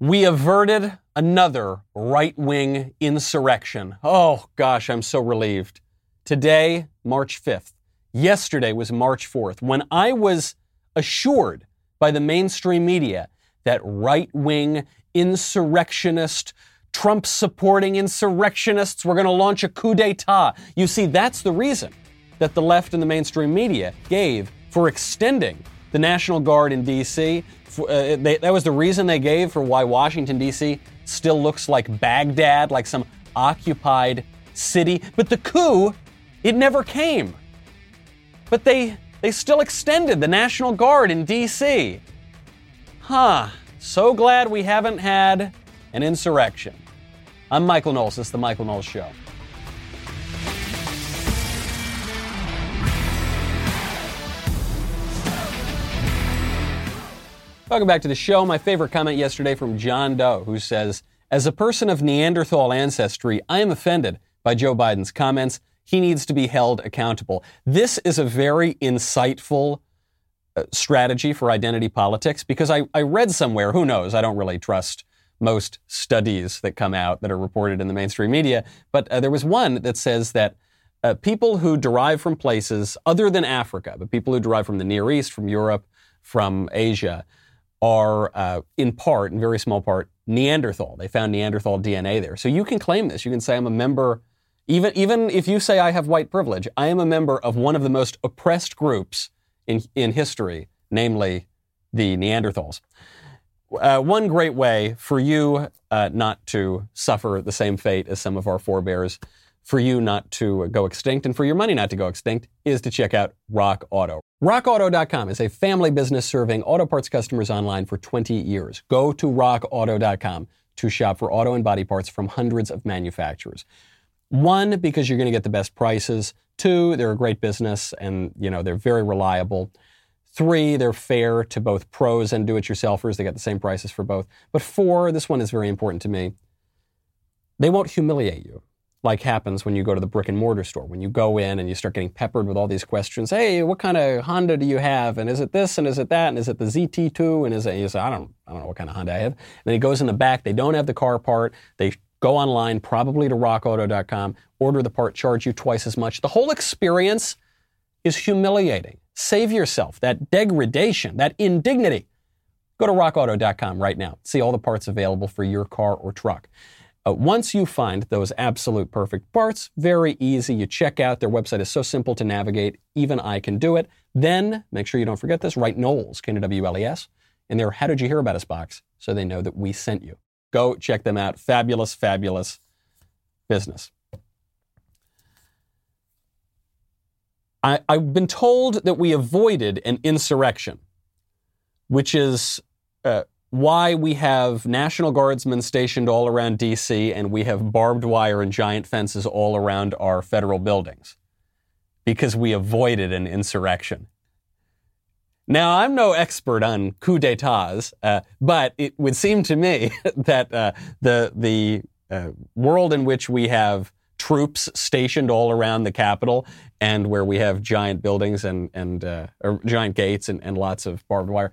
We averted another right wing insurrection. Oh gosh, I'm so relieved. Today, March 5th. Yesterday was March 4th, when I was assured by the mainstream media that right wing insurrectionist, Trump supporting insurrectionists were going to launch a coup d'etat. You see, that's the reason that the left and the mainstream media gave for extending the National Guard in D.C. Uh, they, that was the reason they gave for why Washington, D.C. still looks like Baghdad, like some occupied city. But the coup, it never came. But they, they still extended the National Guard in D.C. Huh. So glad we haven't had an insurrection. I'm Michael Knowles. This is The Michael Knowles Show. Welcome back to the show. My favorite comment yesterday from John Doe, who says, As a person of Neanderthal ancestry, I am offended by Joe Biden's comments. He needs to be held accountable. This is a very insightful uh, strategy for identity politics because I, I read somewhere, who knows, I don't really trust most studies that come out that are reported in the mainstream media, but uh, there was one that says that uh, people who derive from places other than Africa, but people who derive from the Near East, from Europe, from Asia, are uh, in part, in very small part, Neanderthal. They found Neanderthal DNA there. So you can claim this. You can say I'm a member, even, even if you say I have white privilege, I am a member of one of the most oppressed groups in, in history, namely the Neanderthals. Uh, one great way for you uh, not to suffer the same fate as some of our forebears, for you not to go extinct, and for your money not to go extinct, is to check out Rock Auto. RockAuto.com is a family business serving auto parts customers online for 20 years. Go to RockAuto.com to shop for auto and body parts from hundreds of manufacturers. One, because you're going to get the best prices. Two, they're a great business and, you know, they're very reliable. Three, they're fair to both pros and do-it-yourselfers. They get the same prices for both. But four, this one is very important to me. They won't humiliate you like happens when you go to the brick and mortar store. When you go in and you start getting peppered with all these questions. Hey, what kind of Honda do you have? And is it this? And is it that? And is it the ZT2? And is it? You say, I don't, I don't know what kind of Honda I have. And then he goes in the back. They don't have the car part. They go online, probably to RockAuto.com, order the part, charge you twice as much. The whole experience is humiliating. Save yourself that degradation, that indignity. Go to rockauto.com right now. See all the parts available for your car or truck. Uh, once you find those absolute perfect parts, very easy. You check out. Their website is so simple to navigate. Even I can do it. Then, make sure you don't forget this, write Knowles, K-N-W-L-E-S, in their How Did You Hear About Us box so they know that we sent you. Go check them out. Fabulous, fabulous business. I, have been told that we avoided an insurrection, which is uh, why we have National Guardsmen stationed all around D.C. and we have barbed wire and giant fences all around our federal buildings because we avoided an insurrection. Now, I'm no expert on coup d'etats, uh, but it would seem to me that uh, the the uh, world in which we have troops stationed all around the Capitol and where we have giant buildings and and uh, giant gates and, and lots of barbed wire,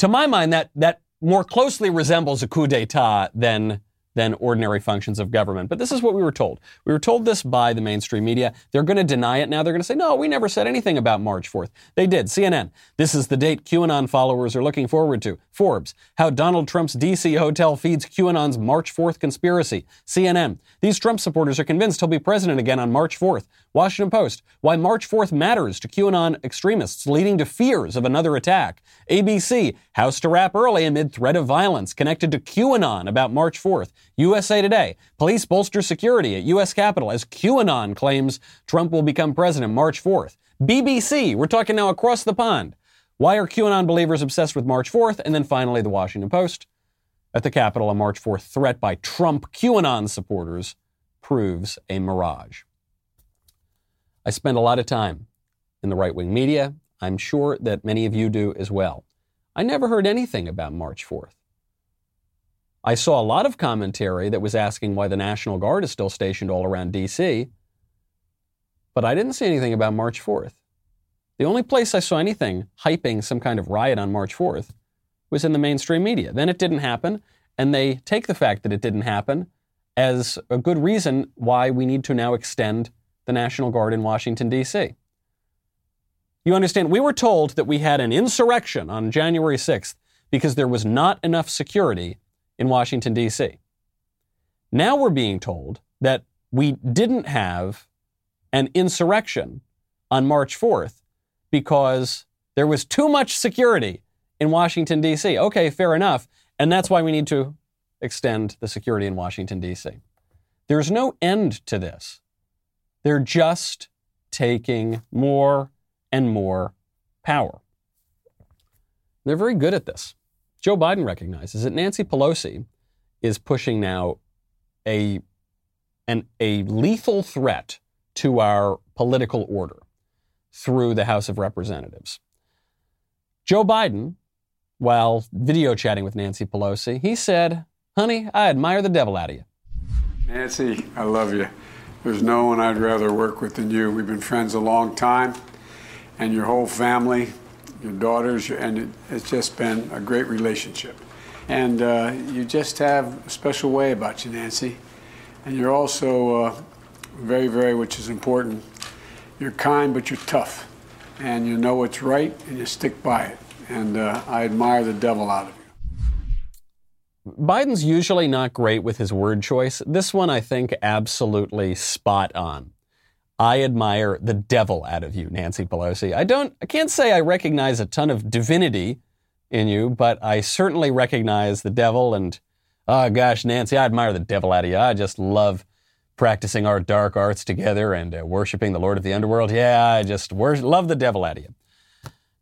to my mind, that that more closely resembles a coup d'état than than ordinary functions of government. But this is what we were told. We were told this by the mainstream media. They're going to deny it now. They're going to say, no, we never said anything about March 4th. They did. CNN. This is the date QAnon followers are looking forward to. Forbes. How Donald Trump's D.C. hotel feeds QAnon's March 4th conspiracy. CNN. These Trump supporters are convinced he'll be president again on March 4th. Washington Post. Why March 4th matters to QAnon extremists, leading to fears of another attack. ABC. House to wrap early amid threat of violence connected to QAnon about March 4th. USA Today. Police bolster security at U.S. Capitol as QAnon claims Trump will become president March 4th. BBC. We're talking now across the pond. Why are QAnon believers obsessed with March 4th? And then finally, the Washington Post. At the Capitol, a March 4th threat by Trump QAnon supporters proves a mirage. I spend a lot of time in the right wing media. I'm sure that many of you do as well. I never heard anything about March 4th. I saw a lot of commentary that was asking why the National Guard is still stationed all around D.C., but I didn't see anything about March 4th. The only place I saw anything hyping some kind of riot on March 4th was in the mainstream media. Then it didn't happen, and they take the fact that it didn't happen as a good reason why we need to now extend the National Guard in Washington, D.C. You understand, we were told that we had an insurrection on January 6th because there was not enough security in Washington, D.C. Now we're being told that we didn't have an insurrection on March 4th because there was too much security in Washington, D.C. Okay, fair enough. And that's why we need to extend the security in Washington, D.C. There's no end to this. They're just taking more and more power. They're very good at this. Joe Biden recognizes that Nancy Pelosi is pushing now a, an, a lethal threat to our political order through the House of Representatives. Joe Biden, while video chatting with Nancy Pelosi, he said, Honey, I admire the devil out of you. Nancy, I love you. There's no one I'd rather work with than you. We've been friends a long time, and your whole family, your daughters, and it, it's just been a great relationship. And uh, you just have a special way about you, Nancy. And you're also uh, very, very, which is important, you're kind, but you're tough. And you know what's right, and you stick by it. And uh, I admire the devil out of you. Biden's usually not great with his word choice. This one, I think, absolutely spot on. I admire the devil out of you, Nancy Pelosi. I don't, I can't say I recognize a ton of divinity in you, but I certainly recognize the devil. And oh gosh, Nancy, I admire the devil out of you. I just love practicing our dark arts together and uh, worshiping the Lord of the underworld. Yeah, I just love the devil out of you.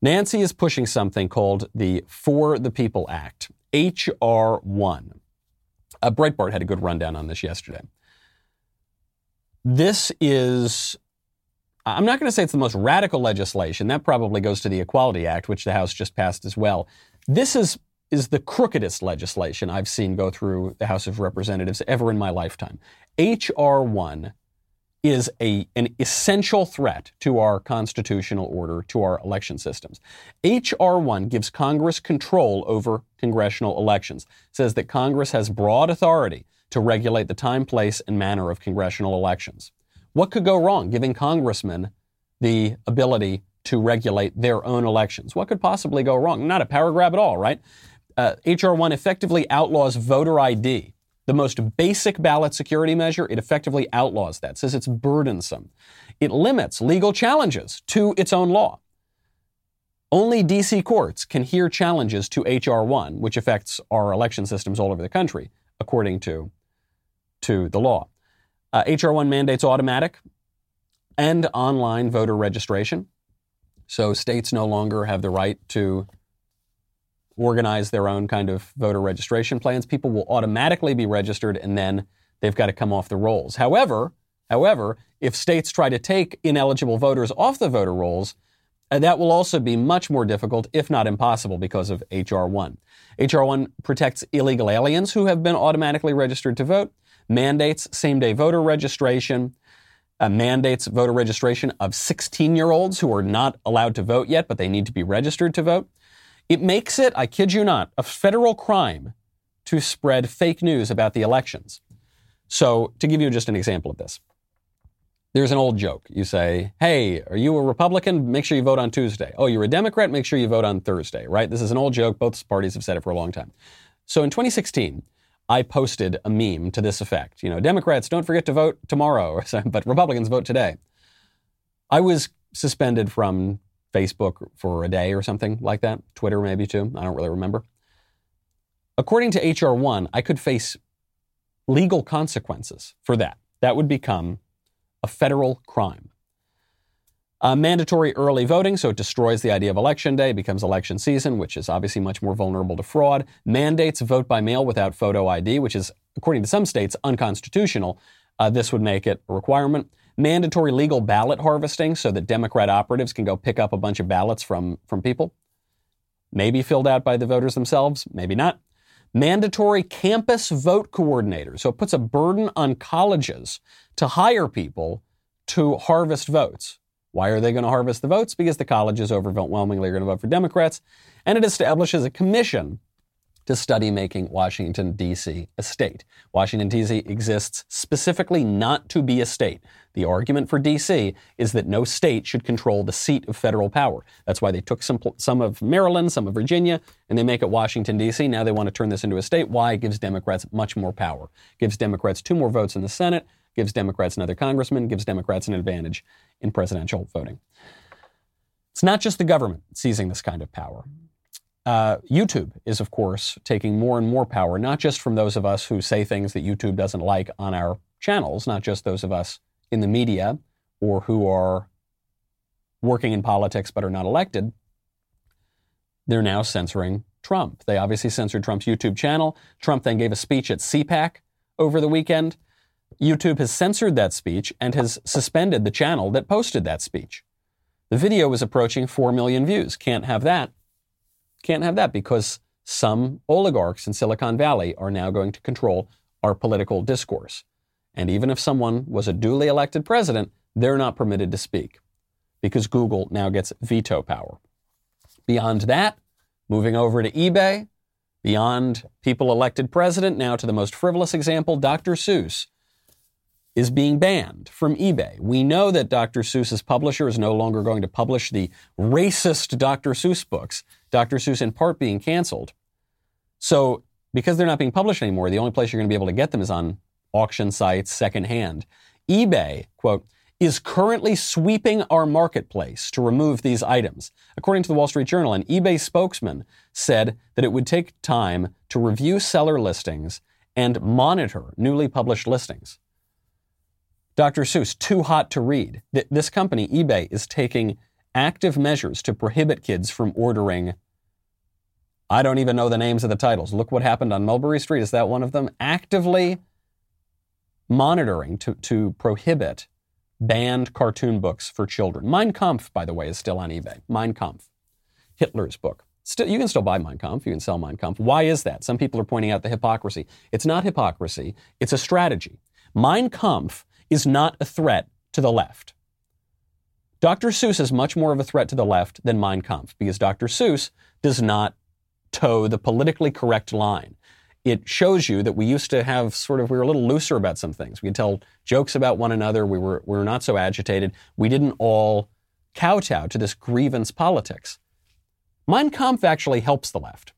Nancy is pushing something called the For the People Act, H.R. 1. Uh, Breitbart had a good rundown on this yesterday. This is, I'm not going to say it's the most radical legislation. That probably goes to the Equality Act, which the House just passed as well. This is is the crookedest legislation I've seen go through the House of Representatives ever in my lifetime. H.R. 1 is a, an essential threat to our constitutional order, to our election systems. H.R. 1 gives Congress control over congressional elections, says that Congress has broad authority to regulate the time, place, and manner of congressional elections. What could go wrong giving congressmen the ability to regulate their own elections? What could possibly go wrong? Not a power grab at all, right? Uh, H.R. 1 effectively outlaws voter ID the most basic ballot security measure, it effectively outlaws that, says it's burdensome. It limits legal challenges to its own law. Only DC courts can hear challenges to H.R. 1, which affects our election systems all over the country, according to, to the law. Uh, H.R. 1 mandates automatic and online voter registration. So states no longer have the right to organize their own kind of voter registration plans. People will automatically be registered and then they've got to come off the rolls. However, however, if states try to take ineligible voters off the voter rolls, uh, that will also be much more difficult, if not impossible, because of H.R. 1. H.R. 1 protects illegal aliens who have been automatically registered to vote, mandates same day voter registration, uh, mandates voter registration of 16 year olds who are not allowed to vote yet, but they need to be registered to vote. It makes it, I kid you not, a federal crime to spread fake news about the elections. So, to give you just an example of this, there's an old joke. You say, Hey, are you a Republican? Make sure you vote on Tuesday. Oh, you're a Democrat? Make sure you vote on Thursday, right? This is an old joke. Both parties have said it for a long time. So, in 2016, I posted a meme to this effect. You know, Democrats, don't forget to vote tomorrow, but Republicans vote today. I was suspended from Facebook for a day or something like that, Twitter maybe too. I don't really remember. According to HR 1, I could face legal consequences for that. That would become a federal crime. Uh, mandatory early voting, so it destroys the idea of election day, becomes election season, which is obviously much more vulnerable to fraud. Mandates vote by mail without photo ID, which is, according to some states, unconstitutional. Uh, this would make it a requirement mandatory legal ballot harvesting so that Democrat operatives can go pick up a bunch of ballots from, from people, maybe filled out by the voters themselves, maybe not. Mandatory campus vote coordinators. So it puts a burden on colleges to hire people to harvest votes. Why are they going to harvest the votes? Because the colleges overwhelmingly are going to vote for Democrats. And it establishes a commission to study making Washington, D.C. a state. Washington, D.C. exists specifically not to be a state. The argument for D.C. is that no state should control the seat of federal power. That's why they took some, some of Maryland, some of Virginia, and they make it Washington, D.C. Now they want to turn this into a state. Why? It gives Democrats much more power. Gives Democrats two more votes in the Senate, gives Democrats another congressman, gives Democrats an advantage in presidential voting. It's not just the government seizing this kind of power. Uh, YouTube is, of course, taking more and more power, not just from those of us who say things that YouTube doesn't like on our channels, not just those of us in the media or who are working in politics but are not elected. They're now censoring Trump. They obviously censored Trump's YouTube channel. Trump then gave a speech at CPAC over the weekend. YouTube has censored that speech and has suspended the channel that posted that speech. The video was approaching 4 million views. Can't have that. Can't have that because some oligarchs in Silicon Valley are now going to control our political discourse. And even if someone was a duly elected president, they're not permitted to speak because Google now gets veto power. Beyond that, moving over to eBay, beyond people elected president, now to the most frivolous example, Dr. Seuss is being banned from eBay. We know that Dr. Seuss's publisher is no longer going to publish the racist Dr. Seuss books, Dr. Seuss in part being canceled. So, because they're not being published anymore, the only place you're going to be able to get them is on auction sites secondhand. eBay, quote, is currently sweeping our marketplace to remove these items. According to the Wall Street Journal, an eBay spokesman said that it would take time to review seller listings and monitor newly published listings. Dr. Seuss, too hot to read. This company, eBay, is taking active measures to prohibit kids from ordering. I don't even know the names of the titles. Look what happened on Mulberry Street. Is that one of them? Actively monitoring to, to prohibit banned cartoon books for children. Mein Kampf, by the way, is still on eBay. Mein Kampf, Hitler's book. Still, you can still buy Mein Kampf. You can sell Mein Kampf. Why is that? Some people are pointing out the hypocrisy. It's not hypocrisy. It's a strategy. Mein Kampf is not a threat to the left. Dr. Seuss is much more of a threat to the left than Mein Kampf because Dr. Seuss does not toe the politically correct line. It shows you that we used to have sort of, we were a little looser about some things. We could tell jokes about one another. We were, we were not so agitated. We didn't all kowtow to this grievance politics. Mein Kampf actually helps the left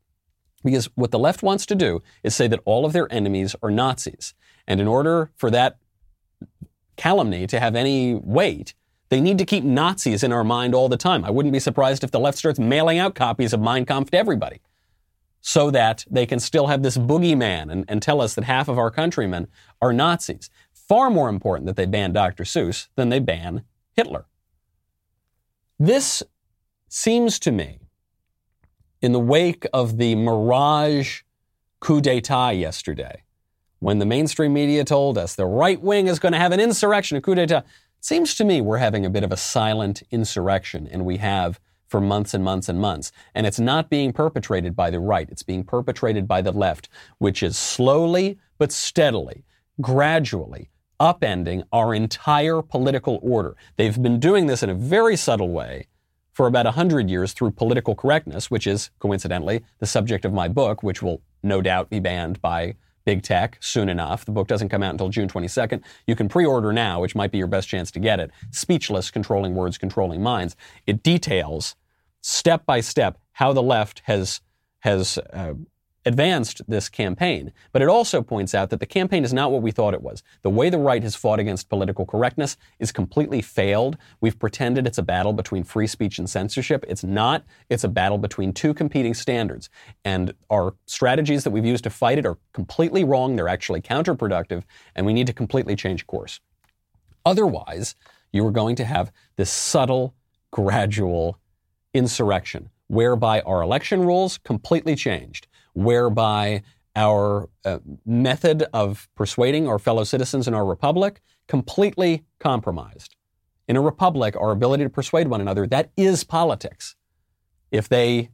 because what the left wants to do is say that all of their enemies are Nazis. And in order for that calumny to have any weight, they need to keep Nazis in our mind all the time. I wouldn't be surprised if the left starts mailing out copies of Mein Kampf to everybody so that they can still have this boogeyman and, and tell us that half of our countrymen are Nazis. Far more important that they ban Dr. Seuss than they ban Hitler. This seems to me, in the wake of the Mirage coup d'etat yesterday, when the mainstream media told us the right wing is going to have an insurrection, a coup d'etat. It seems to me we're having a bit of a silent insurrection, and we have for months and months and months. And it's not being perpetrated by the right, it's being perpetrated by the left, which is slowly but steadily, gradually upending our entire political order. They've been doing this in a very subtle way for about 100 years through political correctness, which is, coincidentally, the subject of my book, which will no doubt be banned by big tech soon enough. The book doesn't come out until June 22nd. You can pre-order now, which might be your best chance to get it. Speechless, Controlling Words, Controlling Minds. It details step by step how the left has has uh, advanced this campaign. But it also points out that the campaign is not what we thought it was. The way the right has fought against political correctness is completely failed. We've pretended it's a battle between free speech and censorship. It's not. It's a battle between two competing standards. And our strategies that we've used to fight it are completely wrong. They're actually counterproductive, and we need to completely change course. Otherwise, you are going to have this subtle, gradual insurrection whereby our election rules completely changed whereby our uh, method of persuading our fellow citizens in our republic completely compromised. In a republic, our ability to persuade one another, that is politics. If they,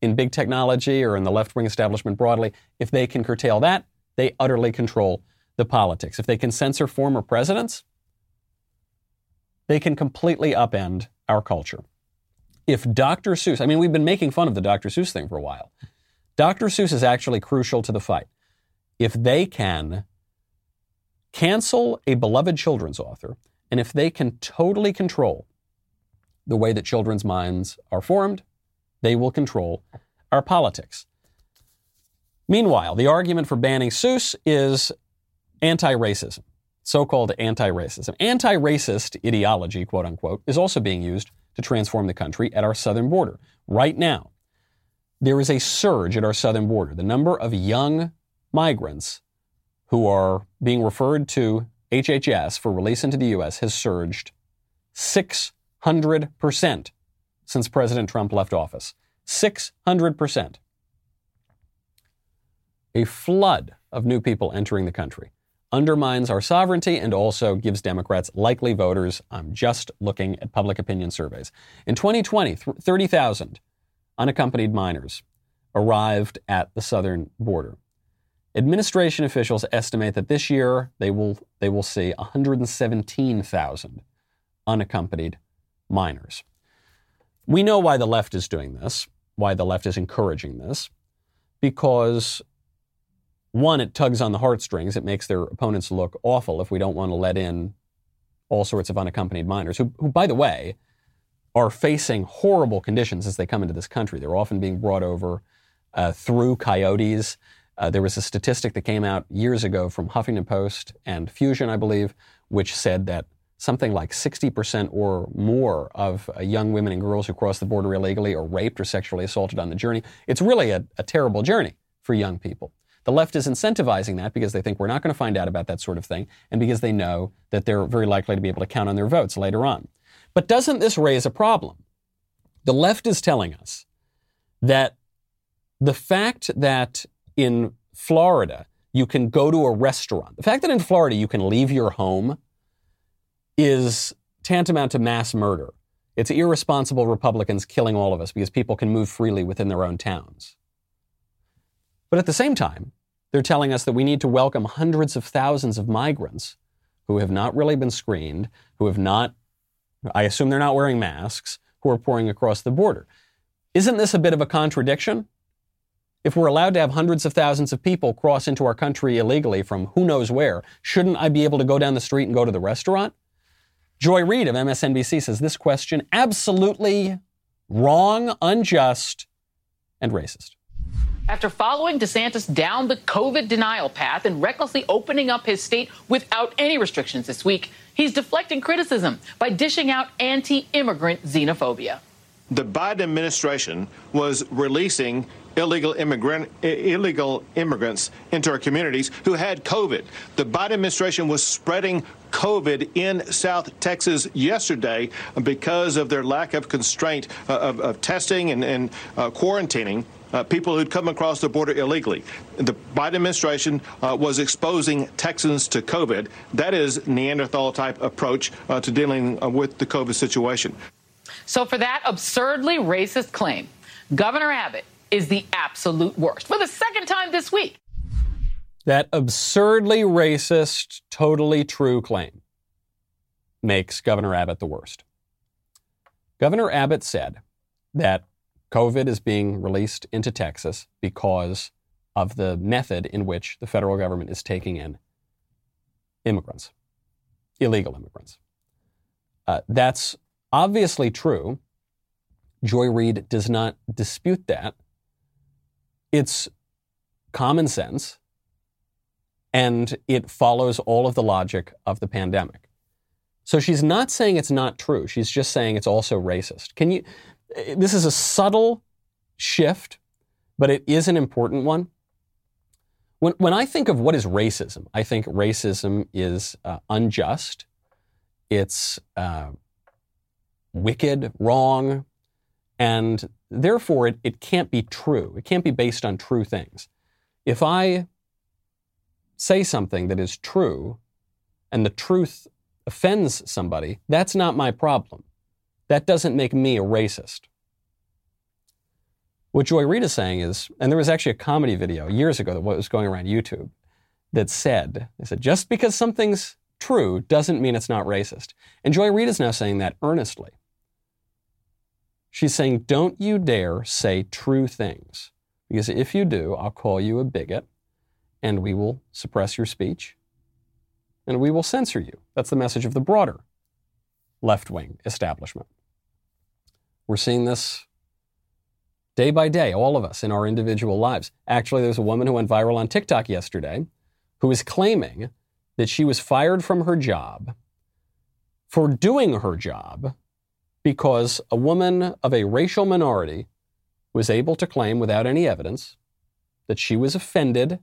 in big technology or in the left wing establishment broadly, if they can curtail that, they utterly control the politics. If they can censor former presidents, they can completely upend our culture. If Dr. Seuss, I mean, we've been making fun of the Dr. Seuss thing for a while. Dr. Seuss is actually crucial to the fight. If they can cancel a beloved children's author, and if they can totally control the way that children's minds are formed, they will control our politics. Meanwhile, the argument for banning Seuss is anti racism, so called anti racism. Anti racist ideology, quote unquote, is also being used to transform the country at our southern border. Right now, there is a surge at our southern border. The number of young migrants who are being referred to HHS for release into the U.S. has surged 600% since President Trump left office. 600%. A flood of new people entering the country undermines our sovereignty and also gives Democrats likely voters. I'm just looking at public opinion surveys. In 2020, 30,000 unaccompanied minors arrived at the southern border. Administration officials estimate that this year they will, they will see 117,000 unaccompanied minors. We know why the left is doing this, why the left is encouraging this, because one, it tugs on the heartstrings. It makes their opponents look awful if we don't want to let in all sorts of unaccompanied minors, who, who by the way, are facing horrible conditions as they come into this country. They're often being brought over uh, through coyotes. Uh, there was a statistic that came out years ago from Huffington Post and Fusion, I believe, which said that something like 60% or more of uh, young women and girls who cross the border illegally are raped or sexually assaulted on the journey. It's really a, a terrible journey for young people. The left is incentivizing that because they think we're not going to find out about that sort of thing and because they know that they're very likely to be able to count on their votes later on. But doesn't this raise a problem? The left is telling us that the fact that in Florida, you can go to a restaurant. The fact that in Florida you can leave your home is tantamount to mass murder. It's irresponsible Republicans killing all of us because people can move freely within their own towns. But at the same time, they're telling us that we need to welcome hundreds of thousands of migrants who have not really been screened, who have not, I assume they're not wearing masks, who are pouring across the border. Isn't this a bit of a contradiction? If we're allowed to have hundreds of thousands of people cross into our country illegally from who knows where, shouldn't I be able to go down the street and go to the restaurant? Joy Reid of MSNBC says this question absolutely wrong, unjust, and racist. After following DeSantis down the COVID denial path and recklessly opening up his state without any restrictions this week, he's deflecting criticism by dishing out anti immigrant xenophobia. The Biden administration was releasing illegal immigrant illegal immigrants into our communities who had COVID. The Biden administration was spreading COVID in South Texas yesterday because of their lack of constraint uh, of, of, testing and, and uh, quarantining. Uh, people who'd come across the border illegally. The Biden administration uh, was exposing Texans to COVID. That is Neanderthal type approach uh, to dealing uh, with the COVID situation. So, for that absurdly racist claim, Governor Abbott is the absolute worst for the second time this week. That absurdly racist, totally true claim makes Governor Abbott the worst. Governor Abbott said that COVID is being released into Texas because of the method in which the federal government is taking in immigrants, illegal immigrants. Uh, that's obviously true. Joy Reid does not dispute that. It's common sense and it follows all of the logic of the pandemic. So she's not saying it's not true. She's just saying it's also racist. Can you this is a subtle shift, but it is an important one. When, when I think of what is racism, I think racism is uh, unjust, it's uh, wicked, wrong, and therefore it, it can't be true. It can't be based on true things. If I say something that is true and the truth offends somebody, that's not my problem. That doesn't make me a racist. What Joy Reid is saying is, and there was actually a comedy video years ago that was going around YouTube that said, they said, just because something's true doesn't mean it's not racist. And Joy Reid is now saying that earnestly. She's saying, don't you dare say true things, because if you do, I'll call you a bigot and we will suppress your speech and we will censor you. That's the message of the broader left wing establishment. We're seeing this day by day, all of us in our individual lives. Actually, there's a woman who went viral on TikTok yesterday who is claiming that she was fired from her job for doing her job because a woman of a racial minority was able to claim without any evidence that she was offended,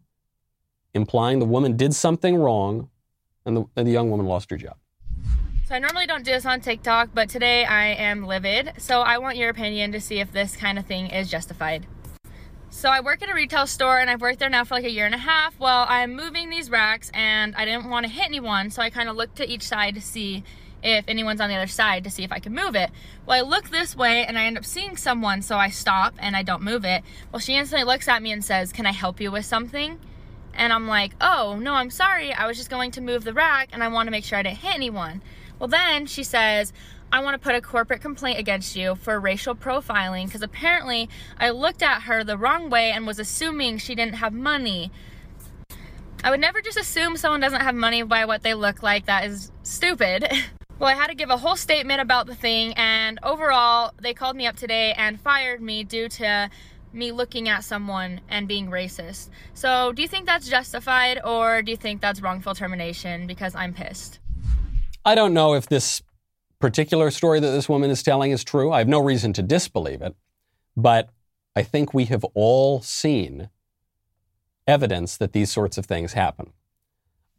implying the woman did something wrong, and the, and the young woman lost her job. So I normally don't do this on TikTok, but today I am livid. So I want your opinion to see if this kind of thing is justified. So I work at a retail store and I've worked there now for like a year and a half. Well, I'm moving these racks and I didn't want to hit anyone, so I kind of looked to each side to see if anyone's on the other side to see if I can move it. Well, I look this way and I end up seeing someone, so I stop and I don't move it. Well, she instantly looks at me and says, Can I help you with something? And I'm like, Oh, no, I'm sorry. I was just going to move the rack and I want to make sure I didn't hit anyone. Well, then she says, I want to put a corporate complaint against you for racial profiling because apparently I looked at her the wrong way and was assuming she didn't have money. I would never just assume someone doesn't have money by what they look like. That is stupid. well, I had to give a whole statement about the thing, and overall, they called me up today and fired me due to me looking at someone and being racist. So, do you think that's justified, or do you think that's wrongful termination because I'm pissed? I don't know if this particular story that this woman is telling is true. I have no reason to disbelieve it, but I think we have all seen evidence that these sorts of things happen.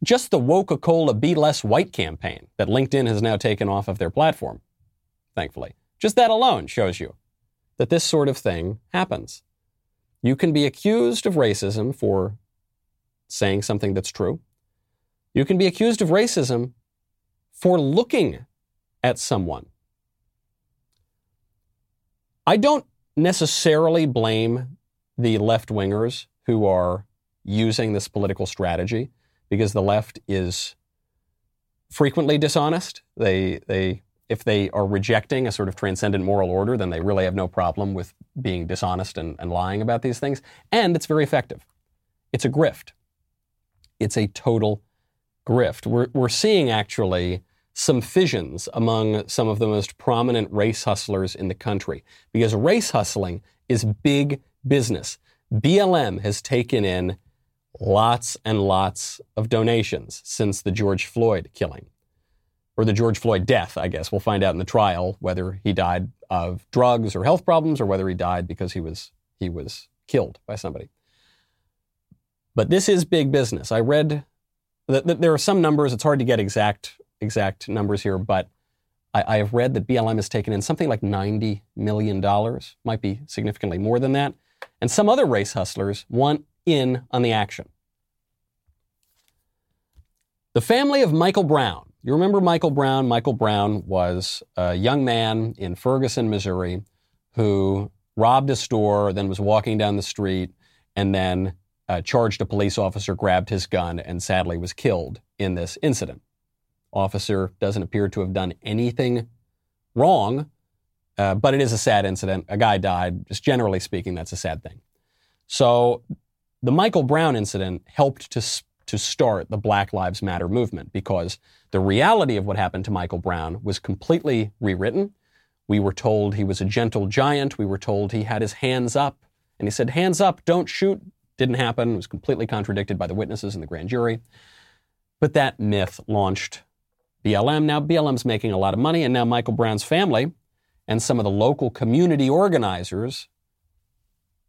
Just the Coca Cola Be Less White campaign that LinkedIn has now taken off of their platform, thankfully. Just that alone shows you that this sort of thing happens. You can be accused of racism for saying something that's true. You can be accused of racism for looking at someone. I don't necessarily blame the left wingers who are using this political strategy because the left is frequently dishonest. They, they, if they are rejecting a sort of transcendent moral order, then they really have no problem with being dishonest and, and lying about these things. And it's very effective. It's a grift. It's a total grift. We're, we're seeing actually some fissions among some of the most prominent race hustlers in the country because race hustling is big business. BLM has taken in lots and lots of donations since the George Floyd killing or the George Floyd death, I guess. We'll find out in the trial whether he died of drugs or health problems or whether he died because he was he was killed by somebody. But this is big business. I read that, there are some numbers. It's hard to get exact exact numbers here, but I, I have read that BLM has taken in something like $90 million, might be significantly more than that. And some other race hustlers want in on the action. The family of Michael Brown. You remember Michael Brown? Michael Brown was a young man in Ferguson, Missouri, who robbed a store, then was walking down the street, and then uh, charged a police officer, grabbed his gun, and sadly was killed in this incident officer doesn't appear to have done anything wrong, uh, but it is a sad incident. A guy died. Just generally speaking, that's a sad thing. So the Michael Brown incident helped to, to start the Black Lives Matter movement because the reality of what happened to Michael Brown was completely rewritten. We were told he was a gentle giant. We were told he had his hands up. And he said, hands up, don't shoot. Didn't happen. It was completely contradicted by the witnesses and the grand jury. But that myth launched BLM. Now, BLM's making a lot of money, and now Michael Brown's family and some of the local community organizers,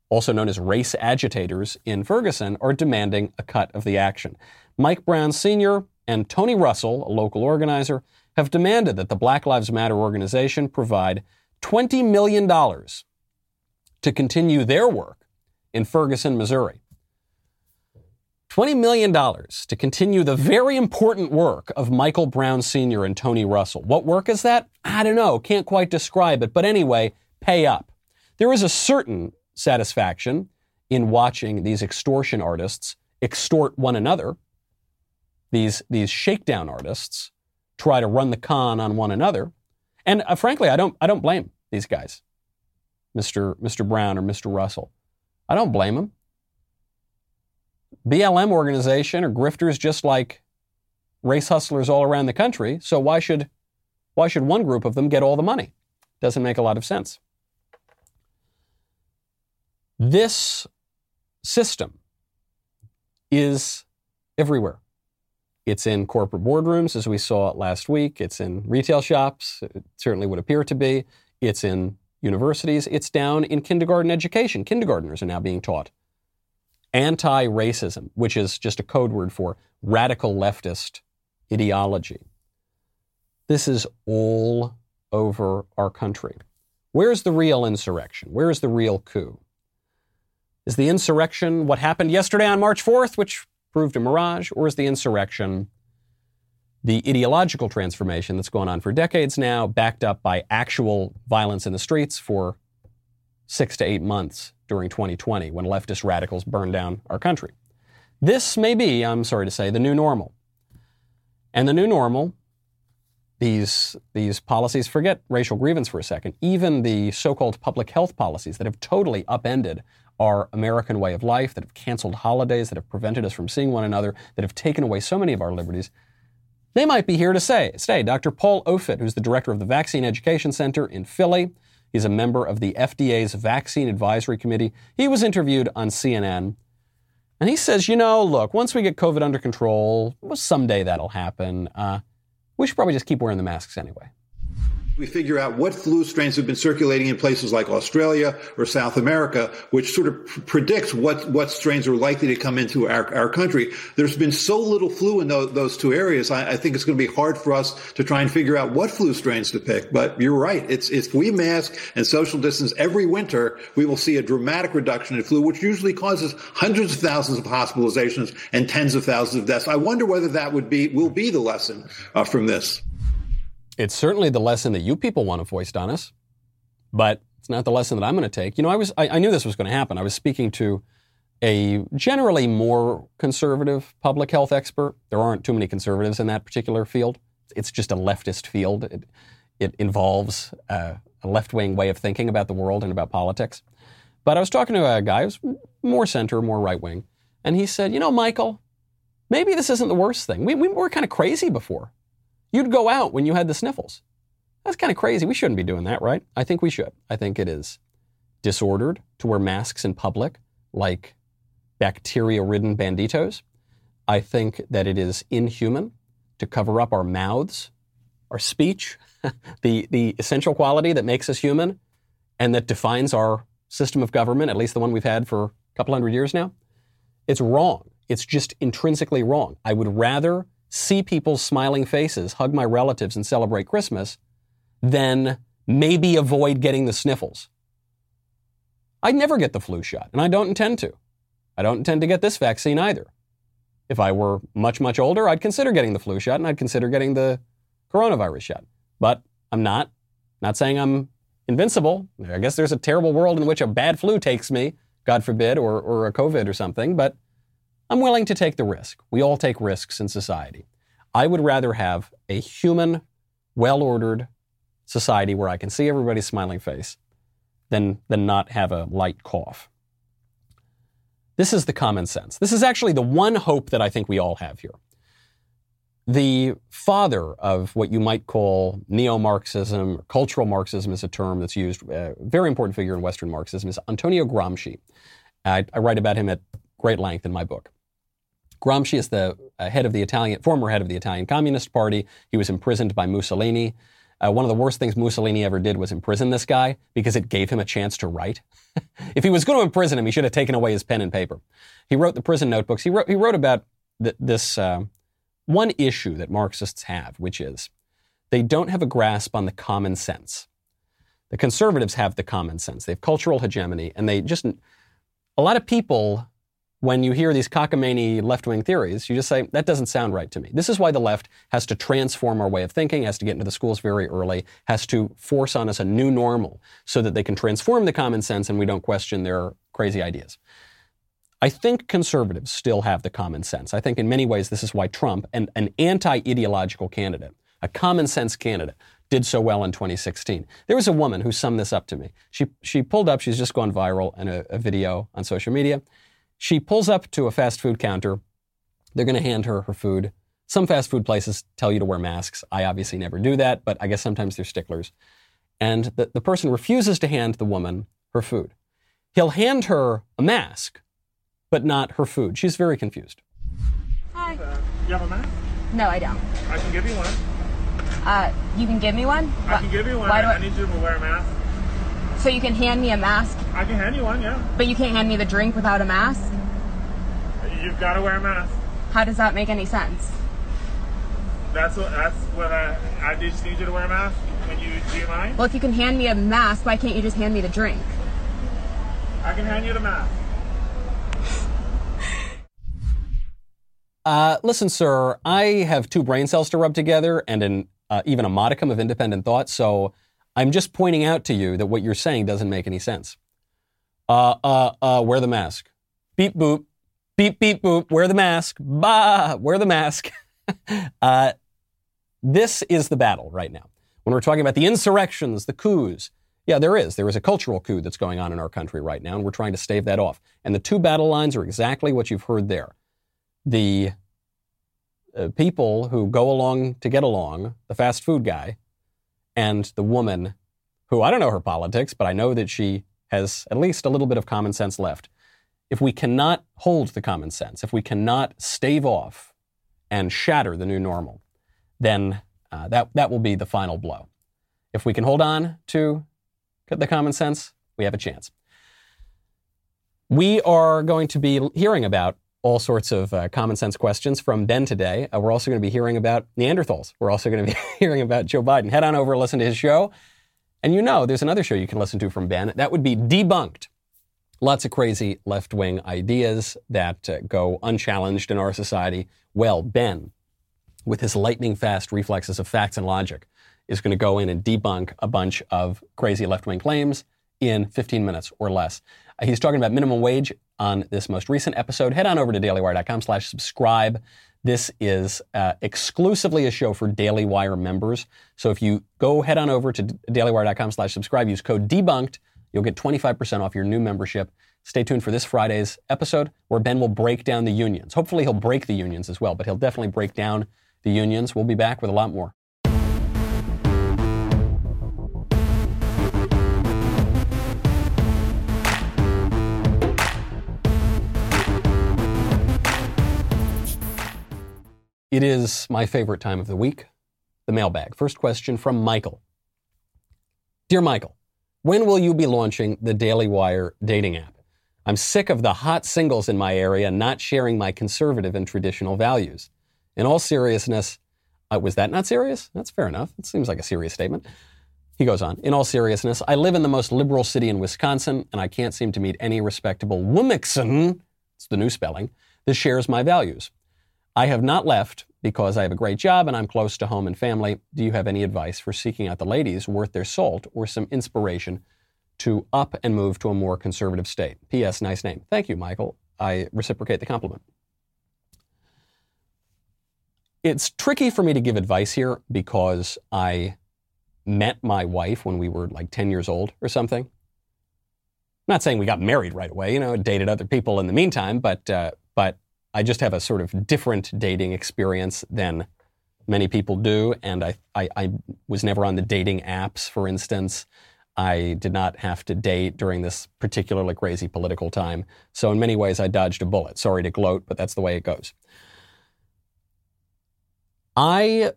also known as race agitators in Ferguson, are demanding a cut of the action. Mike Brown Sr. and Tory Russell, a local organizer, have demanded that the Black Lives Matter organization provide $20 million to continue their work in Ferguson, Missouri. $20 million to continue the very important work of Michael Brown Sr. and Tory Russell. What work is that? I don't know. Can't quite describe it. But anyway, pay up. There is a certain satisfaction in watching these extortion artists extort one another. These, these shakedown artists try to run the con on one another. And uh, frankly, I don't, I don't blame these guys, Mr. Mr. Brown or Mr. Russell. I don't blame them. BLM organization are grifters just like race hustlers all around the country. So why should, why should one group of them get all the money? Doesn't make a lot of sense. This system is everywhere. It's in corporate boardrooms, as we saw last week. It's in retail shops. It certainly would appear to be. It's in universities. It's down in kindergarten education. Kindergartners are now being taught anti racism, which is just a code word for radical leftist ideology. This is all over our country. Where's the real insurrection? Where's the real coup? Is the insurrection what happened yesterday on March 4th, which proved a mirage, or is the insurrection the ideological transformation that's gone on for decades now, backed up by actual violence in the streets for six to eight months during 2020 when leftist radicals burned down our country? This may be, I'm sorry to say, the new normal. And the new normal, these, these policies, forget racial grievance for a second, even the so called public health policies that have totally upended our American way of life, that have canceled holidays, that have prevented us from seeing one another, that have taken away so many of our liberties, they might be here to say, stay. Dr. Paul Offit, who's the director of the Vaccine Education Center in Philly, he's a member of the FDA's Vaccine Advisory Committee. He was interviewed on CNN, and he says, you know, look, once we get COVID under control, well, someday that'll happen. Uh, we should probably just keep wearing the masks anyway we figure out what flu strains have been circulating in places like Australia or South America, which sort of pr- predicts what, what strains are likely to come into our, our country. There's been so little flu in those, those two areas. I, I, think it's going to be hard for us to try and figure out what flu strains to pick. But you're right. It's, if we mask and social distance every winter, we will see a dramatic reduction in flu, which usually causes hundreds of thousands of hospitalizations and tens of thousands of deaths. I wonder whether that would be, will be the lesson uh, from this. It's certainly the lesson that you people want to foist on us, but it's not the lesson that I'm going to take. You know, I was I, I knew this was going to happen. I was speaking to a generally more conservative public health expert. There aren't too many conservatives in that particular field. It's just a leftist field. It, it involves uh, a left wing way of thinking about the world and about politics. But I was talking to a guy who's more center, more right wing, and he said, You know, Michael, maybe this isn't the worst thing. We, we were kind of crazy before. You'd go out when you had the sniffles. That's kind of crazy. We shouldn't be doing that, right? I think we should. I think it is disordered to wear masks in public like bacteria ridden banditos. I think that it is inhuman to cover up our mouths, our speech, the, the essential quality that makes us human and that defines our system of government, at least the one we've had for a couple hundred years now. It's wrong. It's just intrinsically wrong. I would rather see people's smiling faces, hug my relatives, and celebrate Christmas than maybe avoid getting the sniffles. I'd never get the flu shot, and I don't intend to. I don't intend to get this vaccine either. If I were much, much older, I'd consider getting the flu shot and I'd consider getting the coronavirus shot. But I'm not. Not saying I'm invincible. I guess there's a terrible world in which a bad flu takes me, God forbid, or, or a COVID or something, but I'm willing to take the risk. We all take risks in society. I would rather have a human, well ordered society where I can see everybody's smiling face than, than not have a light cough. This is the common sense. This is actually the one hope that I think we all have here. The father of what you might call neo Marxism, cultural Marxism is a term that's used, a uh, very important figure in Western Marxism, is Antonio Gramsci. I, I write about him at great length in my book. Gramsci is the uh, head of the Italian, former head of the Italian Communist Party. He was imprisoned by Mussolini. Uh, one of the worst things Mussolini ever did was imprison this guy because it gave him a chance to write. if he was going to imprison him, he should have taken away his pen and paper. He wrote the prison notebooks. He wrote, he wrote about th- this uh, one issue that Marxists have, which is they don't have a grasp on the common sense. The conservatives have the common sense. They have cultural hegemony, and they just, a lot of people when you hear these cockamamie left wing theories, you just say, that doesn't sound right to me. This is why the left has to transform our way of thinking, has to get into the schools very early, has to force on us a new normal so that they can transform the common sense and we don't question their crazy ideas. I think conservatives still have the common sense. I think in many ways this is why Trump, and an anti ideological candidate, a common sense candidate, did so well in 2016. There was a woman who summed this up to me. She, she pulled up, she's just gone viral in a, a video on social media. She pulls up to a fast food counter. They're going to hand her her food. Some fast food places tell you to wear masks. I obviously never do that, but I guess sometimes they're sticklers. And the, the person refuses to hand the woman her food. He'll hand her a mask, but not her food. She's very confused. Hi. You have a mask? No, I don't. I can give you one. Uh, you can give me one? I can give you one. Why do I, I, need you to wear a mask. So you can hand me a mask, I can hand you one, yeah. but you can't hand me the drink without a mask? You've got to wear a mask. How does that make any sense? That's what. That's what I. I just need you to wear a mask. When you do you mind? Well, if you can hand me a mask, why can't you just hand me the drink? I can hand you the mask. Uh, listen, sir, I have two brain cells to rub together and an, uh, even a modicum of independent thought, so I'm just pointing out to you that what you're saying doesn't make any sense. Uh, uh, uh, wear the mask. Beep boop. Beep beep boop. Wear the mask. Bah. Wear the mask. uh, this is the battle right now. When we're talking about the insurrections, the coups, yeah, there is. There is a cultural coup that's going on in our country right now, and we're trying to stave that off. And the two battle lines are exactly what you've heard there. The uh, people who go along to get along, the fast food guy, and the woman who I don't know her politics, but I know that she has at least a little bit of common sense left. If we cannot hold the common sense, if we cannot stave off and shatter the new normal, then uh, that, that will be the final blow. If we can hold on to the common sense, we have a chance. We are going to be hearing about all sorts of uh, common sense questions from Ben today. Uh, we're also going to be hearing about Neanderthals. We're also going to be hearing about Joe Biden. Head on over and listen to his show. And you know, there's another show you can listen to from Ben. That would be Debunked. Lots of crazy left wing ideas that uh, go unchallenged in our society. Well, Ben, with his lightning fast reflexes of facts and logic, is going to go in and debunk a bunch of crazy left wing claims in 15 minutes or less. Uh, he's talking about minimum wage on this most recent episode. Head on over to dailywire.com slash subscribe. This is uh, exclusively a show for Daily Wire members. So if you go head on over to dailywire.com slash subscribe, use code debunked, you'll get 25% off your new membership. Stay tuned for this Friday's episode where Ben will break down the unions. Hopefully he'll break the unions as well, but he'll definitely break down the unions. We'll be back with a lot more. It is my favorite time of the week, the mailbag. First question from Michael. Dear Michael, when will you be launching the Daily Wire dating app? I'm sick of the hot singles in my area not sharing my conservative and traditional values. In all seriousness, uh, was that not serious? That's fair enough. It seems like a serious statement. He goes on, in all seriousness, I live in the most liberal city in Wisconsin, and I can't seem to meet any respectable woman, it's the new spelling, that shares my values. I have not left because I have a great job and I'm close to home and family. Do you have any advice for seeking out the ladies worth their salt or some inspiration to up and move to a more conservative state? P.S. Nice name. Thank you, Michael. I reciprocate the compliment. It's tricky for me to give advice here because I met my wife when we were like 10 years old or something. I'm not saying we got married right away, you know, dated other people in the meantime, but, uh, but I just have a sort of different dating experience than many people do. And I, I, I, was never on the dating apps, for instance. I did not have to date during this particularly crazy political time. So, in many ways, I dodged a bullet. Sorry to gloat, but that's the way it goes. I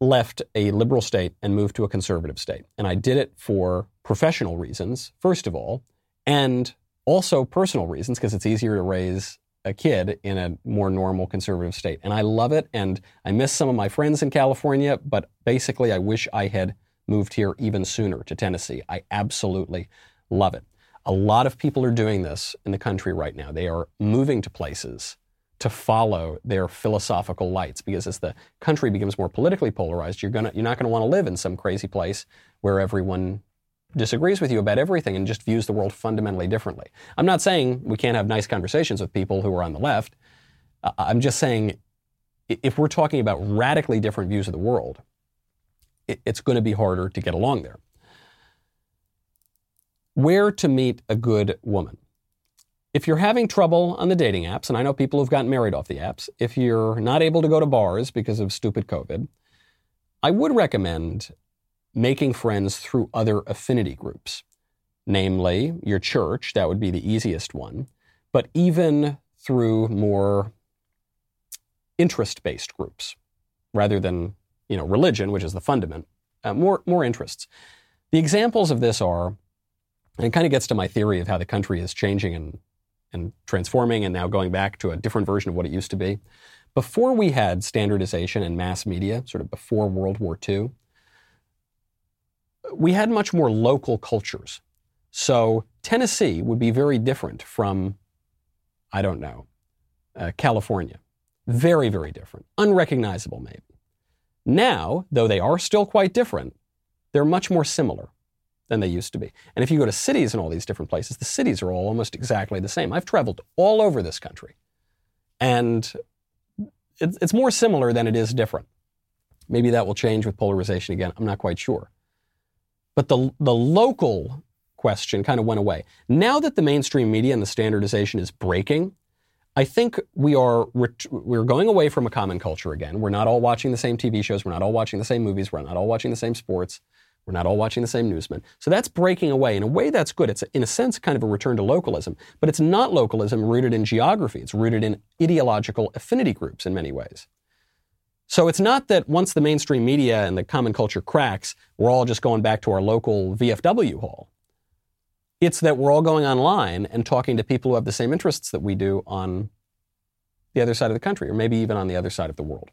left a liberal state and moved to a conservative state. And I did it for professional reasons, first of all, and also personal reasons, because it's easier to raise a kid in a more normal conservative state. And I love it. And I miss some of my friends in California, but basically, I wish I had moved here even sooner to Tennessee. I absolutely love it. A lot of people are doing this in the country right now. They are moving to places to follow their philosophical lights because as the country becomes more politically polarized, you're gonna you're not going to want to live in some crazy place where everyone disagrees with you about everything and just views the world fundamentally differently. I'm not saying we can't have nice conversations with people who are on the left. I'm just saying if we're talking about radically different views of the world, it, it's going to be harder to get along there. Where to meet a good woman? If you're having trouble on the dating apps, and I know people who've gotten married off the apps, if you're not able to go to bars because of stupid COVID, I would recommend making friends through other affinity groups, namely your church, that would be the easiest one, but even through more interest based groups rather than you know, religion, which is the fundament, uh, more, more interests. The examples of this are, and it kind of gets to my theory of how the country is changing and, and transforming and now going back to a different version of what it used to be. Before we had standardization and mass media, sort of before World War II, we had much more local cultures. So Tennessee would be very different from, I don't know, uh, California. Very, very different. Unrecognizable, maybe. Now, though they are still quite different, they're much more similar than they used to be. And if you go to cities in all these different places, the cities are all almost exactly the same. I've traveled all over this country, and it's more similar than it is different. Maybe that will change with polarization again. I'm not quite sure. But the, the local question kind of went away. Now that the mainstream media and the standardization is breaking, I think we are we're going away from a common culture again. We're not all watching the same TV shows. We're not all watching the same movies. We're not all watching the same sports. We're not all watching the same newsmen. So that's breaking away. In a way, that's good. It's, in a sense, kind of a return to localism. But it's not localism rooted in geography. It's rooted in ideological affinity groups in many ways. So it's not that once the mainstream media and the common culture cracks, we're all just going back to our local VFW hall. It's that we're all going online and talking to people who have the same interests that we do on the other side of the country, or maybe even on the other side of the world.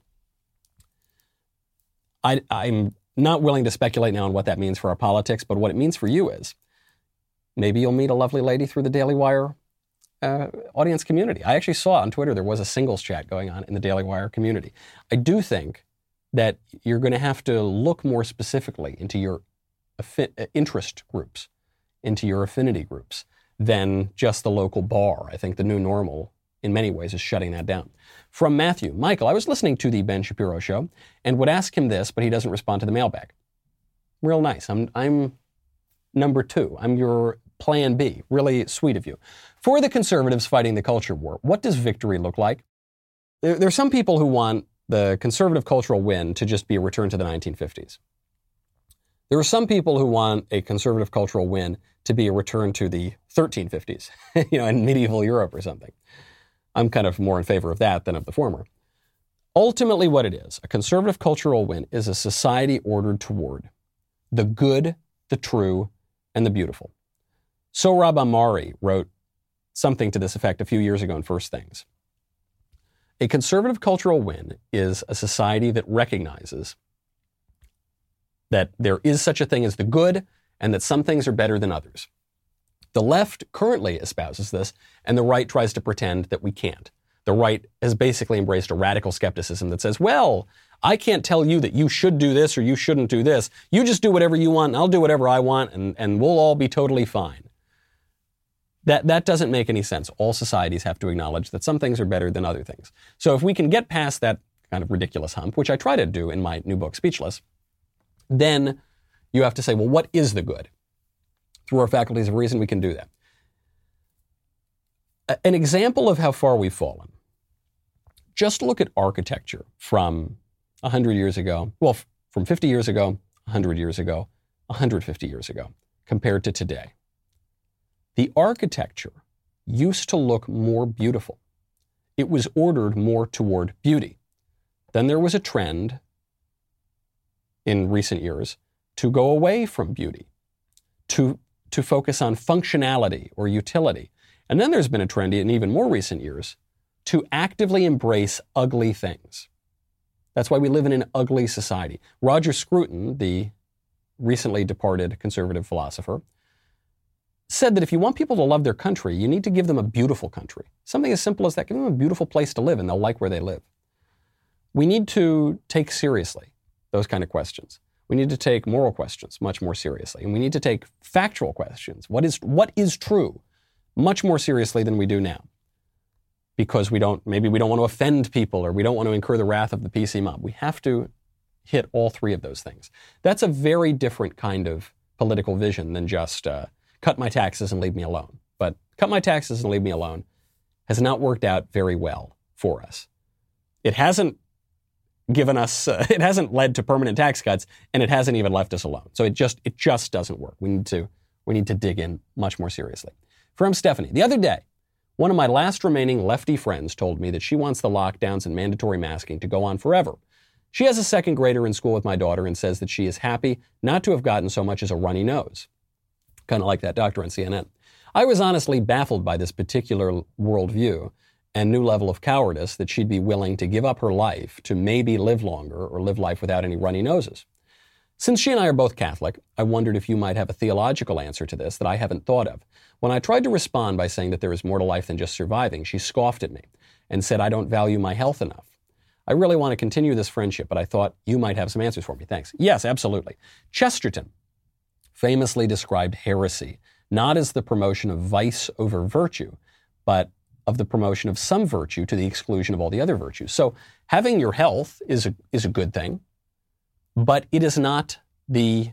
I, am not willing to speculate now on what that means for our politics, but what it means for you is maybe you'll meet a lovely lady through the Daily Wire uh, audience community. I actually saw on Twitter there was a singles chat going on in the Daily Wire community. I do think that you're going to have to look more specifically into your affi- interest groups into your affinity groups than just the local bar. I think the new normal, in many ways, is shutting that down. From Matthew Michael, I was listening to the Ben Shapiro show and would ask him this, but he doesn't respond to the mailbag. Real nice. I'm, I'm number two. I'm your plan B. Really sweet of you. For the conservatives fighting the culture war, what does victory look like? There, there are some people who want the conservative cultural win to just be a return to the 1950s. There are some people who want a conservative cultural win to be a return to the 1350s, you know, in medieval Europe or something. I'm kind of more in favor of that than of the former. Ultimately, what it is, a conservative cultural win is a society ordered toward the good, the true, and the beautiful. Sohrab Ahmari wrote something to this effect a few years ago in First Things. A conservative cultural win is a society that recognizes that there is such a thing as the good and that some things are better than others. The left currently espouses this, and the right tries to pretend that we can't. The right has basically embraced a radical skepticism that says, well, I can't tell you that you should do this or you shouldn't do this. You just do whatever you want, and I'll do whatever I want, and, and we'll all be totally fine. That, that doesn't make any sense. All societies have to acknowledge that some things are better than other things. So if we can get past that kind of ridiculous hump, which I try to do in my new book, Speechless, then you have to say, well, what is the good? Through our faculties of reason, we can do that. An example of how far we've fallen. Just look at architecture from 100 years ago, well, from 50 years ago, 100 years ago, 150 years ago, compared to today. The architecture used to look more beautiful. It was ordered more toward beauty. Then there was a trend in recent years to go away from beauty, to, to focus on functionality or utility. And then there's been a trend in even more recent years to actively embrace ugly things. That's why we live in an ugly society. Roger Scruton, the recently departed conservative philosopher, said that if you want people to love their country, you need to give them a beautiful country. Something as simple as that. Give them a beautiful place to live and they'll like where they live. We need to take seriously those kind of questions. We need to take moral questions much more seriously. And we need to take factual questions. What is, what is true? Much more seriously than we do now. Because we don't, maybe we don't want to offend people or we don't want to incur the wrath of the PC mob. We have to hit all three of those things. That's a very different kind of political vision than just uh, cut my taxes and leave me alone. But cut my taxes and leave me alone has not worked out very well for us. It hasn't given us uh, it hasn't led to permanent tax cuts and it hasn't even left us alone. So it just it just doesn't work. We need to we need to dig in much more seriously. From Stephanie, the other day, one of my last remaining lefty friends told me that she wants the lockdowns and mandatory masking to go on forever. She has a second grader in school with my daughter and says that she is happy not to have gotten so much as a runny nose. Kind of like that doctor on CNN. I was honestly baffled by this particular worldview and new level of cowardice that she'd be willing to give up her life to maybe live longer or live life without any runny noses. Since she and I are both Catholic, I wondered if you might have a theological answer to this that I haven't thought of. When I tried to respond by saying that there is more to life than just surviving, she scoffed at me and said I don't value my health enough. I really want to continue this friendship, but I thought you might have some answers for me. Thanks. Yes, absolutely. Chesterton famously described heresy not as the promotion of vice over virtue, but of the promotion of some virtue to the exclusion of all the other virtues. So having your health is a, is a good thing, but it is not the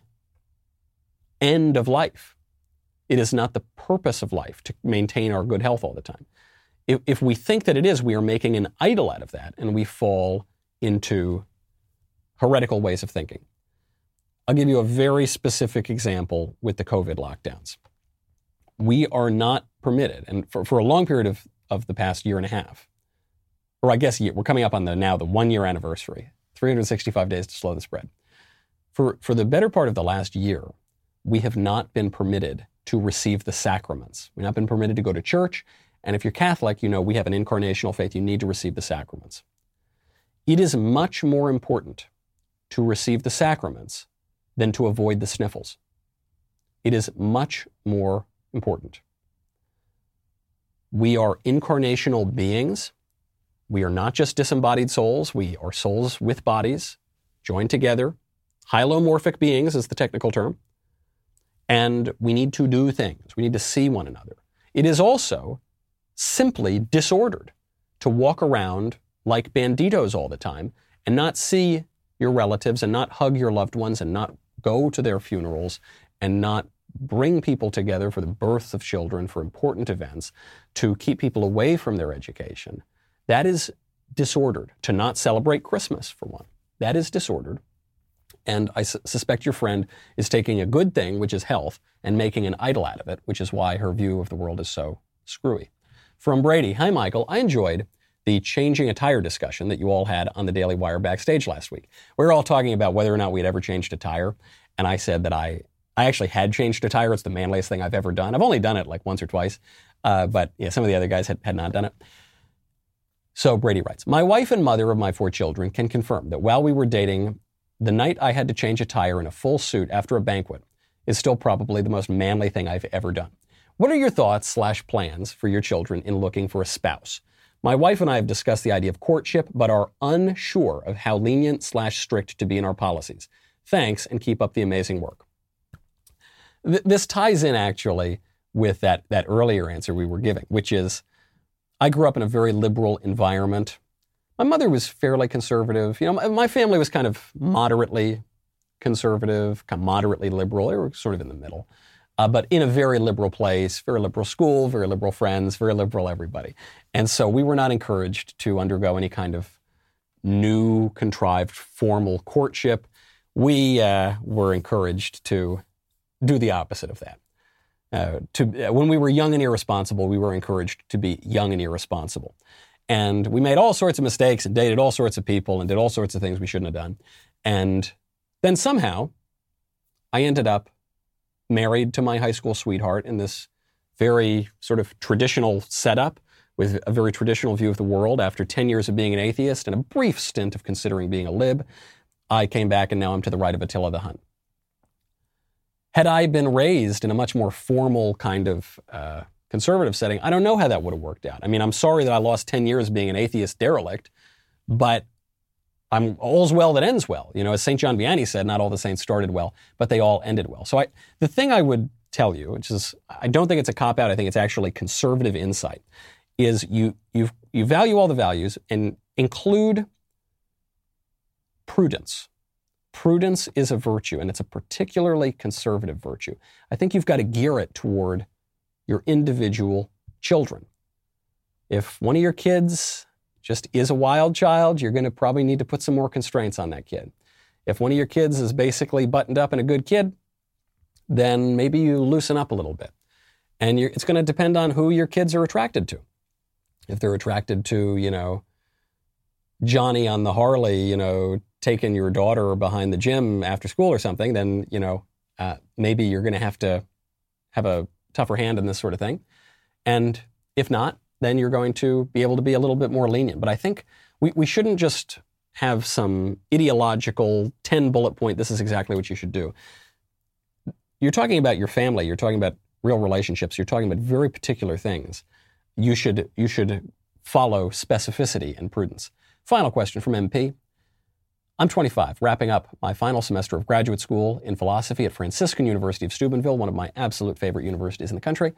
end of life. It is not the purpose of life to maintain our good health all the time. If, if we think that it is, we are making an idol out of that and we fall into heretical ways of thinking. I'll give you a very specific example with the COVID lockdowns. We are not permitted, and for, for a long period of of the past year and a half. Or I guess we're coming up on the now the one year anniversary, 365 days to slow the spread. For, for the better part of the last year, we have not been permitted to receive the sacraments. We've not been permitted to go to church. And if you're Catholic, you know we have an incarnational faith. You need to receive the sacraments. It is much more important to receive the sacraments than to avoid the sniffles. It is much more important. We are incarnational beings. We are not just disembodied souls. We are souls with bodies joined together. Hylomorphic beings is the technical term. And we need to do things. We need to see one another. It is also simply disordered to walk around like banditos all the time and not see your relatives and not hug your loved ones and not go to their funerals and not bring people together for the births of children, for important events, to keep people away from their education. That is disordered. To not celebrate Christmas, for one. That is disordered. And I su- suspect your friend is taking a good thing, which is health, and making an idol out of it, which is why her view of the world is so screwy. From Brady Hi, Michael. I enjoyed the changing a tire discussion that you all had on the Daily Wire backstage last week. We were all talking about whether or not we had ever changed a tire. And I said that I I actually had changed a tire. It's the manliest thing I've ever done. I've only done it like once or twice, uh, but yeah, some of the other guys had, had not done it. So Brady writes My wife and mother of my four children can confirm that while we were dating, the night I had to change a tire in a full suit after a banquet is still probably the most manly thing I've ever done. What are your thoughts slash plans for your children in looking for a spouse? My wife and I have discussed the idea of courtship, but are unsure of how lenient slash strict to be in our policies. Thanks and keep up the amazing work. Th- this ties in actually with that, that earlier answer we were giving, which is I grew up in a very liberal environment. My mother was fairly conservative. You know, my, my family was kind of moderately conservative, kind of moderately liberal. They were sort of in the middle. Uh, but in a very liberal place, very liberal school, very liberal friends, very liberal everybody. And so we were not encouraged to undergo any kind of new, contrived, formal courtship. We uh, were encouraged to do the opposite of that. Uh, to, uh, when we were young and irresponsible, we were encouraged to be young and irresponsible. And we made all sorts of mistakes and dated all sorts of people and did all sorts of things we shouldn't have done. And then somehow I ended up married to my high school sweetheart in this very sort of traditional setup with a very traditional view of the world. After 10 years of being an atheist and a brief stint of considering being a lib, I came back and now I'm to the right of Attila the Hun. Had I been raised in a much more formal kind of uh, conservative setting, I don't know how that would have worked out. I mean, I'm sorry that I lost 10 years being an atheist derelict, but I'm all's well that ends well. You know, as St. John Vianney said, not all the saints started well, but they all ended well. So I, the thing I would tell you, which is, I don't think it's a cop out. I think it's actually conservative insight, is you, you, you value all the values and include prudence. Prudence is a virtue, and it's a particularly conservative virtue. I think you've got to gear it toward your individual children. If one of your kids just is a wild child, you're going to probably need to put some more constraints on that kid. If one of your kids is basically buttoned up and a good kid, then maybe you loosen up a little bit. And it's going to depend on who your kids are attracted to. If they're attracted to, you know, Johnny on the Harley, you know, taking your daughter behind the gym after school or something, then, you know, uh, maybe you're going to have to have a tougher hand in this sort of thing. And if not, then you're going to be able to be a little bit more lenient. But I think we, we shouldn't just have some ideological 10 bullet point, this is exactly what you should do. You're talking about your family, you're talking about real relationships, you're talking about very particular things. You should, you should follow specificity and prudence. Final question from MP. I'm 25, wrapping up my final semester of graduate school in philosophy at Franciscan University of Steubenville, one of my absolute favorite universities in the country.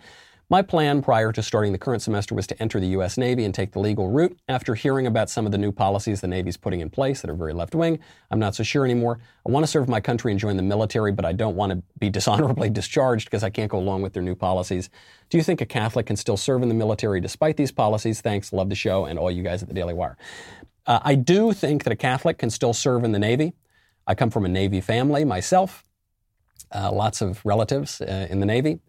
My plan prior to starting the current semester was to enter the U.S. Navy and take the legal route. After hearing about some of the new policies the Navy's putting in place that are very left wing, I'm not so sure anymore. I want to serve my country and join the military, but I don't want to be dishonorably discharged because I can't go along with their new policies. Do you think a Catholic can still serve in the military despite these policies? Thanks. Love the show and all you guys at the Daily Wire. Uh, I do think that a Catholic can still serve in the Navy. I come from a Navy family myself, uh, lots of relatives uh, in the Navy.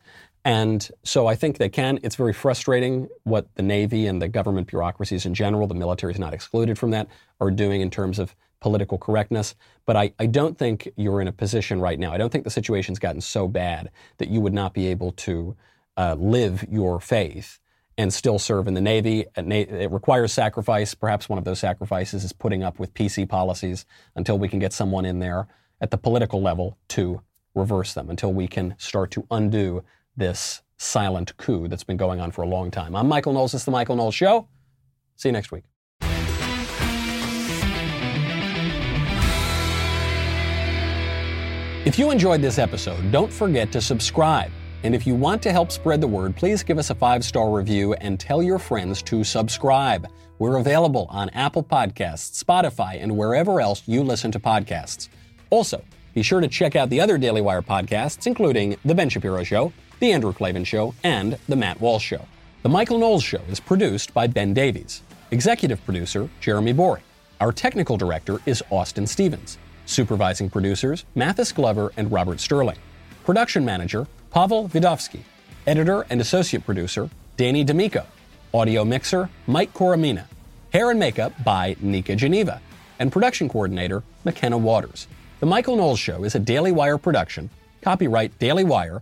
And so I think they can. It's very frustrating what the Navy and the government bureaucracies in general, the military is not excluded from that, are doing in terms of political correctness. But I, I don't think you're in a position right now. I don't think the situation's gotten so bad that you would not be able to uh, live your faith and still serve in the Navy. It requires sacrifice. Perhaps one of those sacrifices is putting up with PC policies until we can get someone in there at the political level to reverse them, until we can start to undo this silent coup that's been going on for a long time. I'm Michael Knowles. This is The Michael Knowles Show. See you next week. If you enjoyed this episode, don't forget to subscribe. And if you want to help spread the word, please give us a five star review and tell your friends to subscribe. We're available on Apple Podcasts, Spotify, and wherever else you listen to podcasts. Also, be sure to check out the other Daily Wire podcasts, including The Ben Shapiro Show, the Andrew Klavan Show, and The Matt Walsh Show. The Michael Knowles Show is produced by Ben Davies. Executive producer, Jeremy Boring. Our technical director is Austin Stevens. Supervising producers, Mathis Glover and Robert Sterling. Production manager, Pavel Vidovsky. Editor and associate producer, Danny D'Amico. Audio mixer, Mike Coromina. Hair and makeup by Nika Geneva. And production coordinator, McKenna Waters. The Michael Knowles Show is a Daily Wire production. Copyright Daily Wire